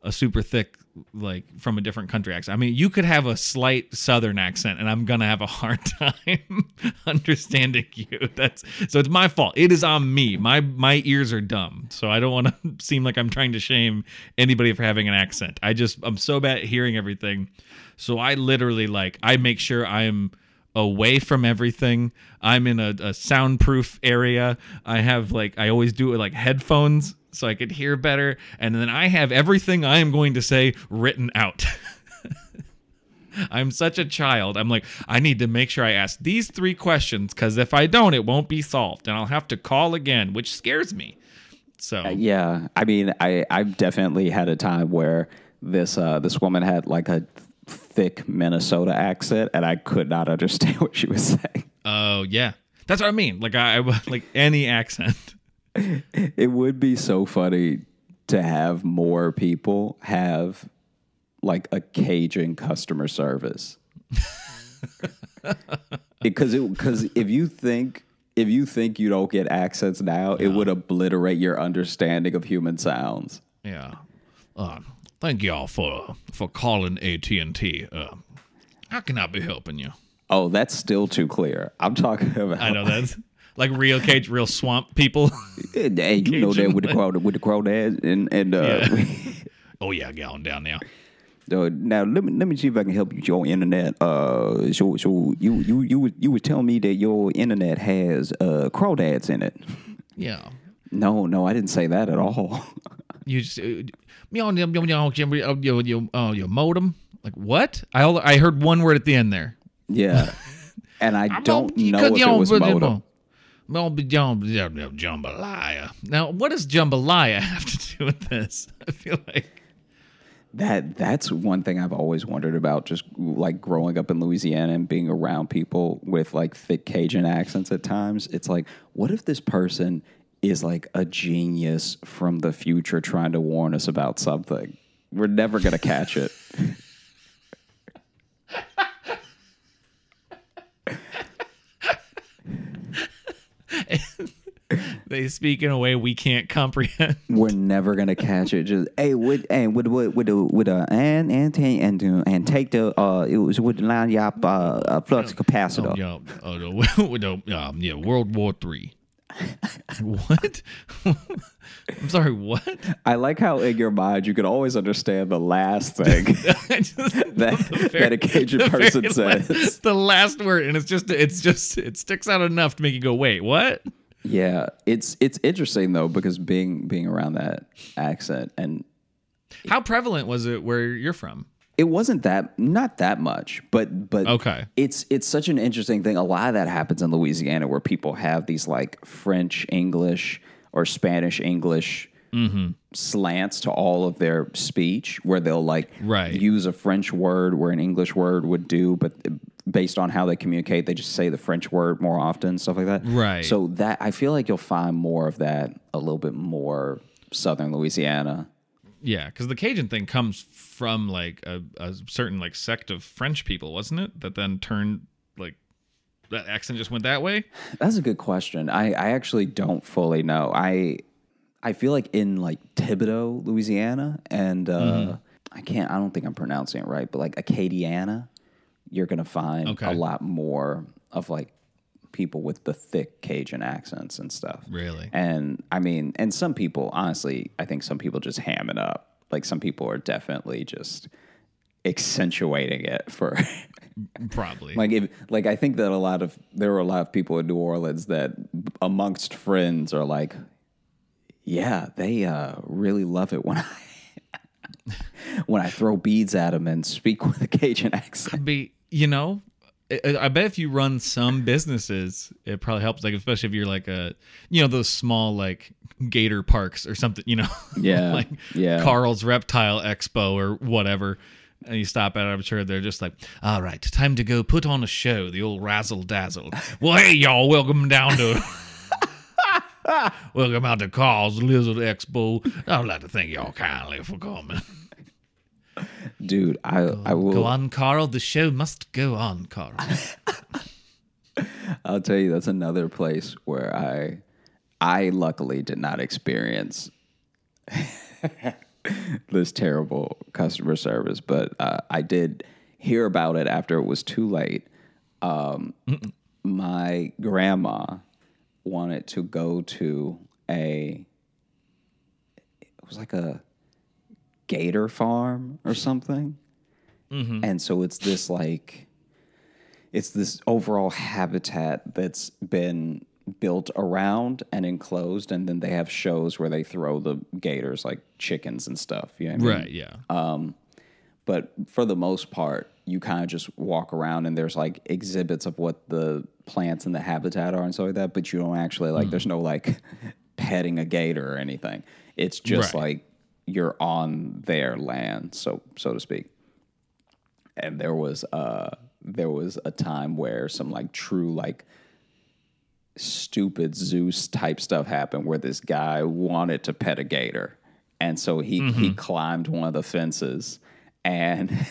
a super thick like from a different country accent. I mean, you could have a slight southern accent and I'm going to have a hard *laughs* time *laughs* understanding you. That's so it's my fault. It is on me. My my ears are dumb. So I don't want to *laughs* seem like I'm trying to shame anybody for having an accent. I just I'm so bad at hearing everything. So I literally like I make sure I'm away from everything. I'm in a, a soundproof area. I have like I always do it with like headphones so I could hear better. And then I have everything I am going to say written out. *laughs* I'm such a child. I'm like, I need to make sure I ask these three questions because if I don't, it won't be solved, and I'll have to call again, which scares me. So yeah, I mean, I I've definitely had a time where this uh, this woman had like a thick Minnesota accent, and I could not understand *laughs* what she was saying. Oh yeah, that's what I mean. Like I, I like any accent. *laughs* It would be so funny to have more people have like a Cajun customer service. *laughs* Because it because if you think if you think you don't get accents now, it would obliterate your understanding of human sounds. Yeah. Uh, thank y'all for for calling AT and T. Uh, how can I be helping you? Oh, that's still too clear. I'm talking about. I know that's like real cage, real swamp people. Hey, you know that with the crowd with the crawdads and and uh, Yeah. *laughs* oh yeah, going down now. Uh, now let me let me see if I can help you with your internet. Uh, so so you you you would- you would tell me that your internet has uh crawdads in it. Yeah. No, no, I didn't say that at all. You just uh, meow, meow, meow, meow, meow, your oh your modem. Like what? I I heard one word at the end there. yeah, *laughs* and I don't know if it was modem. Jambalaya. Now, what does jambalaya *laughs* have to do with this? I feel like That that's one thing I've always wondered about. Just like growing up in Louisiana and being around people with like thick Cajun accents at times. It's like, what if this person is like a genius from the future trying to warn us about something. We're never gonna catch it. *laughs* They speak in a way we can't comprehend. We're never gonna catch it. Just hey, with hey, with with with the with the and and ta- and and take the uh it was with the line yop uh, uh flux capacitor. yeah, uh, the, the, um, yeah, World War Three. *laughs* what? *laughs* I'm sorry. What? I like how in your mind you can always understand the last *laughs* thing just- that the very- that a Cajun person says. last- the last word, and it's just it's just it sticks out enough to make you go, wait, what? Yeah, it's it's interesting though because being being around that accent and How prevalent was it where you're from? It wasn't that not that much, but but Okay. it's it's such an interesting thing. A lot of that happens in Louisiana where people have these like French English or Spanish English Mm-hmm. slants to all of their speech, where they'll like Right. use a French word where an English word would do, but based on how they communicate, they just say the French word more often, stuff like that. Right. So that I feel like you'll find more of that a little bit more Southern Louisiana. Yeah, because the Cajun thing comes from like a, a certain like sect of French people, wasn't it? That then turned like that accent just went that way. That's a good question. I, I actually don't fully know. I I feel like in like Thibodaux, Louisiana, and uh, Mm-hmm. I can't. I don't think I'm pronouncing it right, but like Acadiana, you're gonna find Okay. a lot more of like people with the thick Cajun accents and stuff. Really? And I mean, and some people, honestly, I think some people just ham it up. Like some people are definitely just accentuating it for *laughs* Probably. like if like I think that a lot of there were a lot of people in New Orleans that amongst friends are like, yeah, they uh, really love it when I *laughs* when I throw beads at them and speak with a Cajun accent. be you know I, bet if you run some businesses it probably helps like especially if you're like a you know those small like gator parks or something you know? *laughs* Yeah, like yeah. carl's reptile expo or whatever and you stop at it i'm sure they're just like all right time to go put on a show the old razzle dazzle. Well hey y'all welcome down to *laughs* welcome out to carl's lizard expo. I'd like to thank y'all kindly for coming *laughs* Dude, I I will go on carl. The show must go on carl. *laughs* I'll tell you that's another place where I I luckily did not experience *laughs* this terrible customer service, but uh, I did hear about it after it was too late. Um, my grandma wanted to go to a it was like a gator farm or something. Mm-hmm. And so it's this like it's this overall habitat that's been built around and enclosed and then they have shows where they throw the gators like chickens and stuff you know what I mean? right yeah um, but for the most part you kind of just walk around and there's like exhibits of what the plants in the habitat are and stuff like that but you don't actually like there's mm-hmm. no like *laughs* petting a gator or anything it's just Right. like you're on their land so so to speak. And there was uh there was a time where some like true like stupid Zeus type stuff happened where this guy wanted to pet a gator. And so he he climbed one of the fences and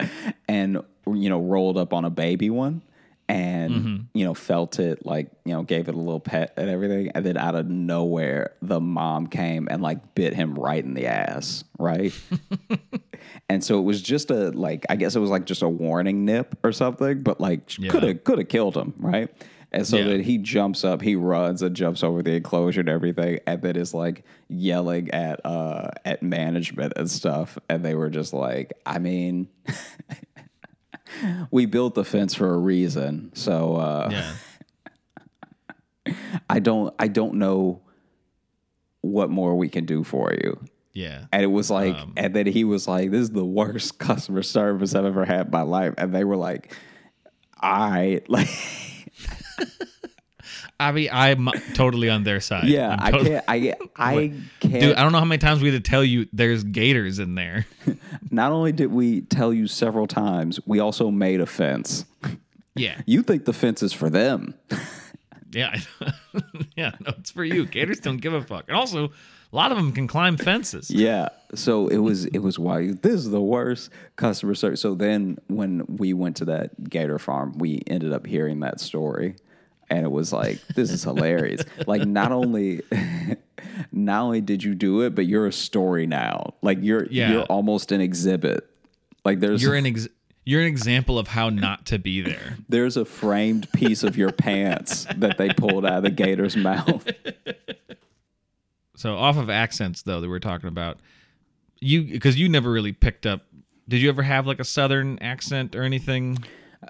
*laughs* and you know rolled up on a baby one and you know felt it like you know gave it a little pet and everything. And then out of nowhere the mom came and like bit him right in the ass right? *laughs* And so it was just a like i guess it was like just a warning nip or something but like could have could have killed him right? And so Yeah. then he jumps up he runs and jumps over the enclosure and everything and then is like yelling at uh at management and stuff. And they were just like i mean *laughs* *laughs* we built the fence for a reason so uh yeah. *laughs* I don't i don't know what more we can do for you. Yeah. And it was like, Um, and then he was like, "This is the worst *laughs* customer service I've ever had in my life." And they were like, "I like, I mean, I'm totally on their side. yeah, I'm I can't, I, *laughs* I can't." Dude, I don't know how many times we had to tell you there's gators in there. *laughs* Not only did we tell you several times, we also made a fence. yeah. *laughs* You think the fence is for them? Yeah, yeah, no, it's for you. Gators don't give a fuck, and also a lot of them can climb fences. Yeah. So it was it was why this is the worst customer service. So then when we went to that gator farm, we ended up hearing that story. And it was like, this is hilarious. like not only *laughs* not only did you do it, but you're a story now. Like you're Yeah. you're almost an exhibit. Like there's You're an ex- you're an example of how not to be there. *laughs* there's a framed piece of your pants that they pulled out of the gator's mouth. So off of accents though that we're talking about, you because you never really picked up. Did you ever have like a southern accent or anything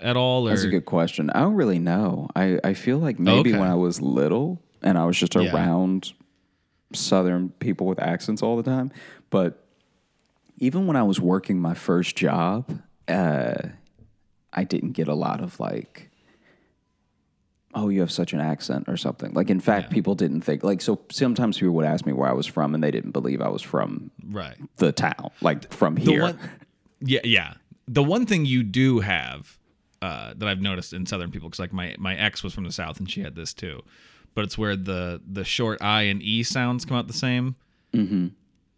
at all? Or That's a good question. I don't really know. I, I feel like maybe Okay. when I was little and I was just Yeah. around Southern people with accents all the time. But even when I was working my first job, uh, I didn't get a lot of like, oh, you have such an accent or something. Like, in fact, people didn't think, like, so sometimes people would ask me where I was from and they didn't believe I was from right. the town, like from here. one, yeah, yeah. The one thing you do have uh, that I've noticed in Southern people, because like my my ex was from the South and she had this too, but it's where the the short I and E sounds come out the same. Mm-hmm.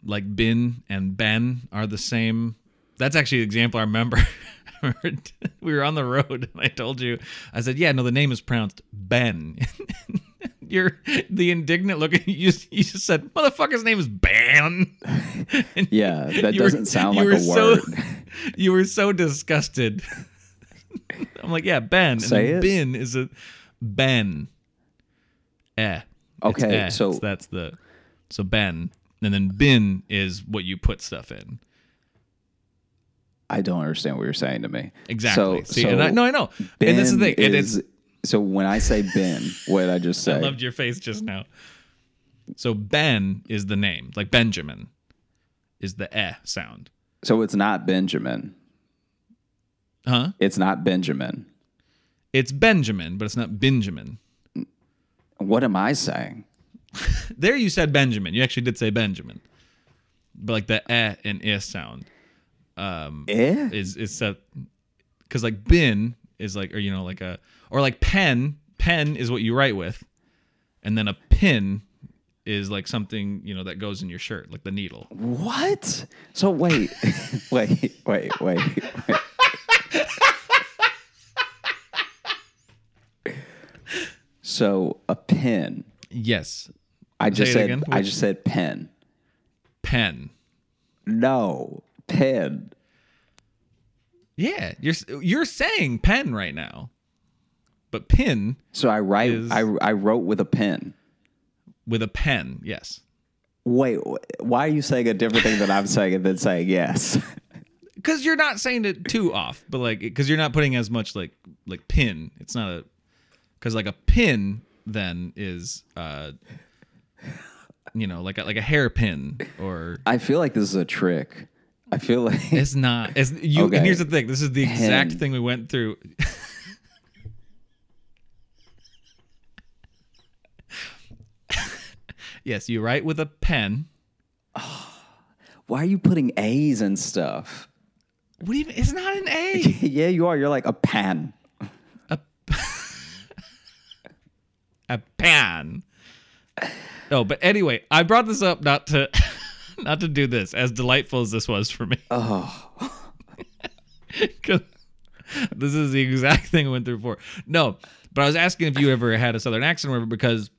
Like bin and Ben are the same. That's actually an example I remember. *laughs* *laughs* We were on the road and I told you, I said, yeah, no, the name is pronounced Ben. *laughs* You're the indignant look. You just, you just said, "Motherfucker's name is Ben." Yeah, that doesn't sound like were a so- word. you were so disgusted. I'm like, yeah, Ben. And Say it. bin is a Ben. Eh. Okay, eh. so- that's the so Ben. And then bin is what you put stuff in. I don't understand what you're saying to me. Exactly. So, See, so and I, no, I know. and that's the Ben thing. And is- it's so when I say Ben, what did I just *laughs* say? I loved your face just now. So Ben is the name, like Benjamin, is the eh sound, so it's not Benjamin. Huh? It's not Benjamin. It's Benjamin, but it's not Benjamin. What am I saying? *laughs* There you said Benjamin. You actually did say Benjamin, but like the eh and is sound Eh? is is set because like bin is like or you know like a or like pen pen is what you write with, and then a pin is like something you know that goes in your shirt like the needle. What? So wait, *laughs* wait, wait, wait, wait. So a pen. Yes, I just it said. again. I Which- just said pen. pen. No, pen. Yeah, you're you're saying pen right now, but pin So I write. Is- I I wrote with a pen. with a pen. Yes, Wait, wh- why are you saying a different thing than I'm saying and then saying yes? *laughs* because you're not saying it too off, but like because you're not putting as much like like pin. It's not a because like a pin then is uh you know like a, like a hairpin or I feel like this is a trick. I feel like *laughs* it's not. It's you. Okay. And here's the thing. This is the exact Pen. thing we went through. *laughs* yes, you write with a pen. *sighs* why are you putting A's and stuff? What do you? It's not an A. *laughs* yeah, you are. You're like a pan. *laughs* a pan. No, but anyway, I brought this up not to *laughs* not to do this, as delightful as this was for me. Oh, this is the exact thing I went through before. No, but I was asking if you ever had a southern accent or whatever because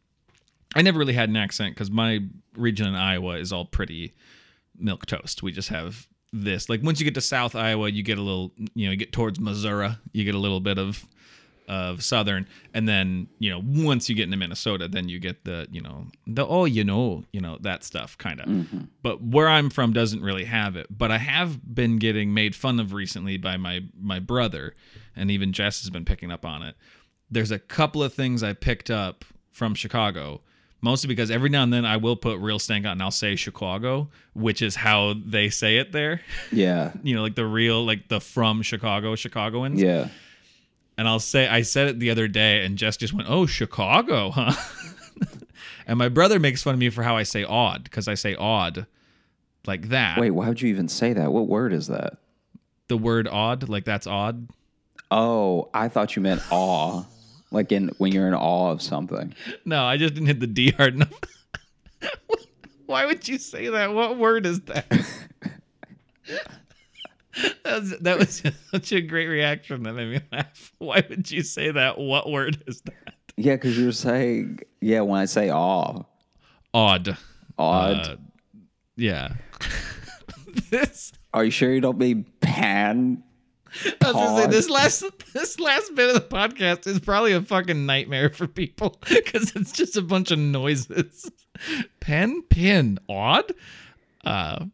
I never really had an accent because my region in Iowa is all pretty milk toast. We just have this. Like once you get to South Iowa, you get a little, you know, you get towards Missouri, you get a little bit of of southern. And then you know once you get into minnesota then you get the you know the oh you know you know that stuff kind of mm-hmm. but where i'm from doesn't really have it. But i have been getting made fun of recently by my my brother and even jess has been picking up on it. There's a couple of things i picked up from chicago mostly because every now and then i will put real stank on and i'll say chicago which is how they say it there *laughs* yeah, you know like the real like the from chicago chicagoans yeah. and I'll say I said it the other day, and Jess just went, "Oh, Chicago, huh?" *laughs* and my brother makes fun of me for how I say odd because I say odd like that. Wait, why would you even say that? What word is that? the word odd, like that's odd. Oh, I thought you meant awe. Like in when you're in awe of something. No, I just didn't hit the D hard enough. *laughs* Why would you say that? What word is that? *laughs* that, was, that was *laughs* such a great reaction that made me laugh. Why would you say that? What word is that? Yeah, because you're saying yeah. When I say awe, Odd. odd. Uh, yeah. this. Are you sure you don't mean pan? *laughs* I was gonna say, this last *laughs* this last bit of the podcast is probably a fucking nightmare for people *laughs* because it's just a bunch of noises. Pen, pin, odd. Uh,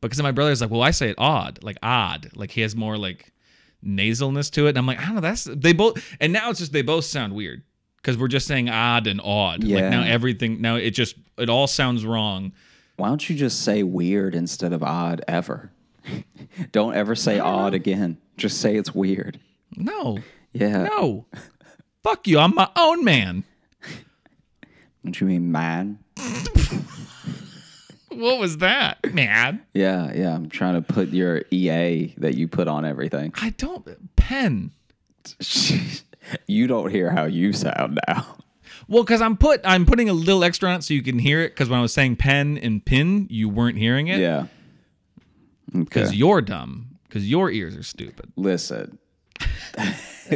because my brother's like, well, I say it odd, like odd, like he has more like nasalness to it, and I'm like, I don't know, that's they both, and now it's just they both sound weird because we're just saying odd and odd. Like Yeah. now everything, now it just it all sounds wrong. Why don't you just say weird instead of odd ever? *laughs* don't ever say odd again. Just say it's weird. No, Yeah. no, fuck you, I'm my own man. Don't you mean man? *laughs* What was that, man? Yeah, yeah. I'm trying to put your EA that you put on everything. I don't pen. *laughs* you don't hear how you sound now. Well, because I'm put I'm putting a little extra on it so you can hear it. Because when I was saying pen and pin, you weren't hearing it. Yeah. Because Okay. you're dumb. Because your ears are stupid. Listen. *laughs*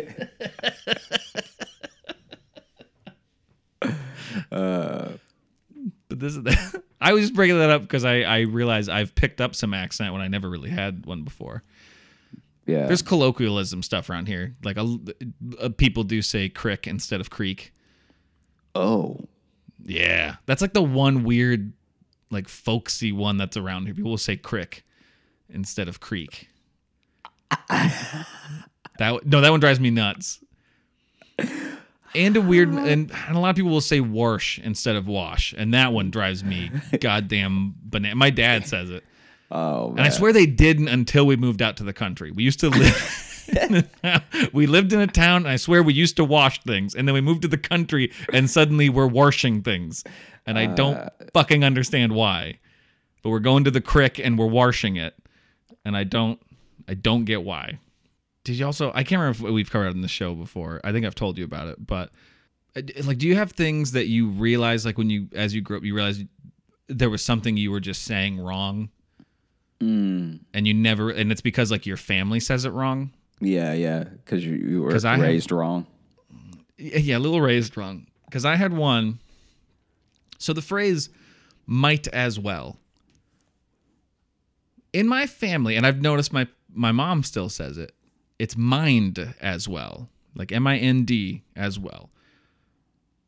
But this is *laughs* I was just breaking that up because I I realized I've picked up some accent when I never really had one before. Yeah. There's colloquialism stuff around here. Like a, uh, people do say crick instead of creek. oh. Yeah, that's like the one weird, like folksy one that's around here. People will say crick instead of creek. that no, that one drives me nuts. And a weird, and, and a lot of people will say wash instead of wash, and that one drives me goddamn banana. My dad says it, Oh, and I swear they didn't until we moved out to the country. We used to live. *laughs* we lived in a town, and I swear we used to wash things, and then we moved to the country, and suddenly we're washing things, and I don't uh, fucking understand why. But we're going to the crick and we're washing it, and I don't, I don't get why. Did you also? I can't remember if we've covered it in the show before. I think I've told you about it, but uh, like, do you have things that you realize, like when you, as you grew up, you realized there was something you were just saying wrong, and you never, and it's because like your family says it wrong. Yeah, yeah. Because you, you were 'Cause I have- raised wrong. Yeah, a little raised wrong. Because I had one. So the phrase might as well. In my family, and I've noticed my my mom still says it, it's mind as well. Like M I N D as well.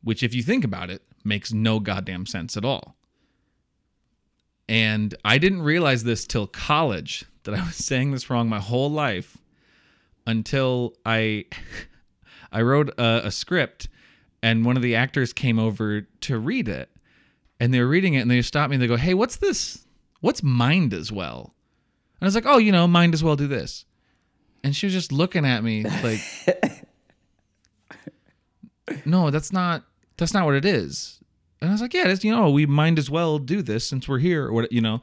Which if you think about it, makes no goddamn sense at all. And I didn't realize this till college that I was *laughs* saying this wrong my whole life until I *laughs* I wrote a, a script and one of the actors came over to read it and they were reading it and they stopped me and they go, Hey, what's this? What's mind as well? And I was like, Oh, you know, mind as well do this. And she was just looking at me like *laughs* No, that's not that's not what it is. And I was like, Yeah, it's you know, we might as well do this since we're here or what you know.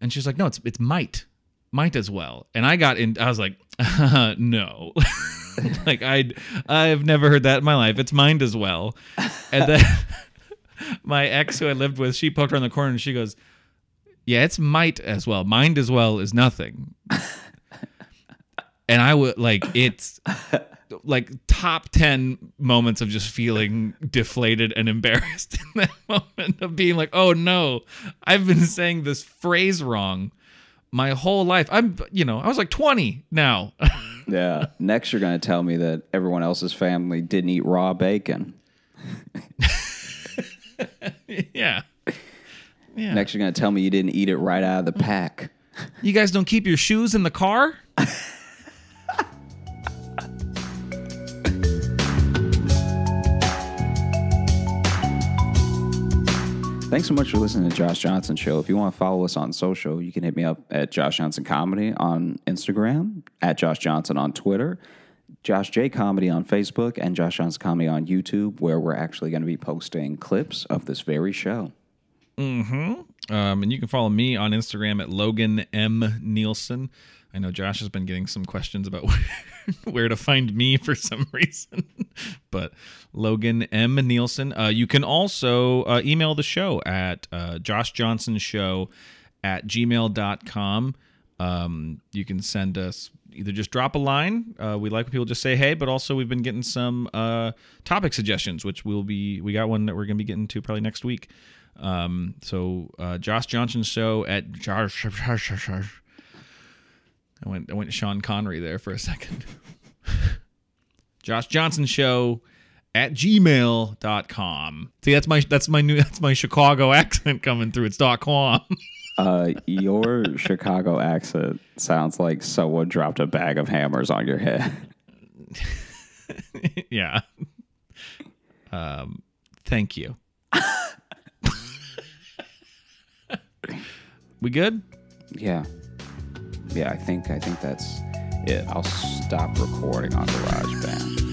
And she's like, No, it's it's might. Might as well. And I got in I was like, uh, *laughs* no. *laughs* like I I've never heard that in my life. It's mind as well. And then my ex who I lived with, she poked around the corner and she goes, Yeah, it's might as well. Mind as well is nothing. *laughs* and I would like it's like top 10 moments of just feeling deflated and embarrassed *laughs* in that moment of being like, oh no, I've been saying this phrase wrong my whole life. I'm, you know, I was like 20 now. *laughs* Yeah. Next, you're going to tell me that everyone else's family didn't eat raw bacon. yeah. Yeah. Next, you're going to tell me you didn't eat it right out of the pack. *laughs* You guys don't keep your shoes in the car? Thanks so much for listening to Josh Johnson Show. If you want to follow us on social, you can hit me up at Josh Johnson Comedy on Instagram, at Josh Johnson on Twitter, Josh J Comedy on Facebook, and Josh Johnson Comedy on YouTube, where we're actually going to be posting clips of this very show. Um, and you can follow me on Instagram at Logan M. Nielsen. I know Josh has been getting some questions about *laughs* where, to find me for some reason. *laughs* but Logan M. Nielsen. Uh, you can also uh, email the show at uh, Josh Johnson Show at gmail.com. Um, you can send us either just drop a line. Uh, we like when people just say hey, but also we've been getting some uh, topic suggestions, which we'll be we got one that we're gonna be getting to probably next week. Um, so uh, Josh Johnson show at Josh. I went I went Sean Connery there for a second. *laughs* Josh Johnson show at gmail.com. See that's my that's my new that's my Chicago accent coming through. It's dot com. *laughs* Uh, your Chicago accent sounds like someone dropped a bag of hammers on your head. *laughs* yeah. Um, thank you. We good? Yeah. Yeah, I think I think that's it. I'll stop recording on GarageBand.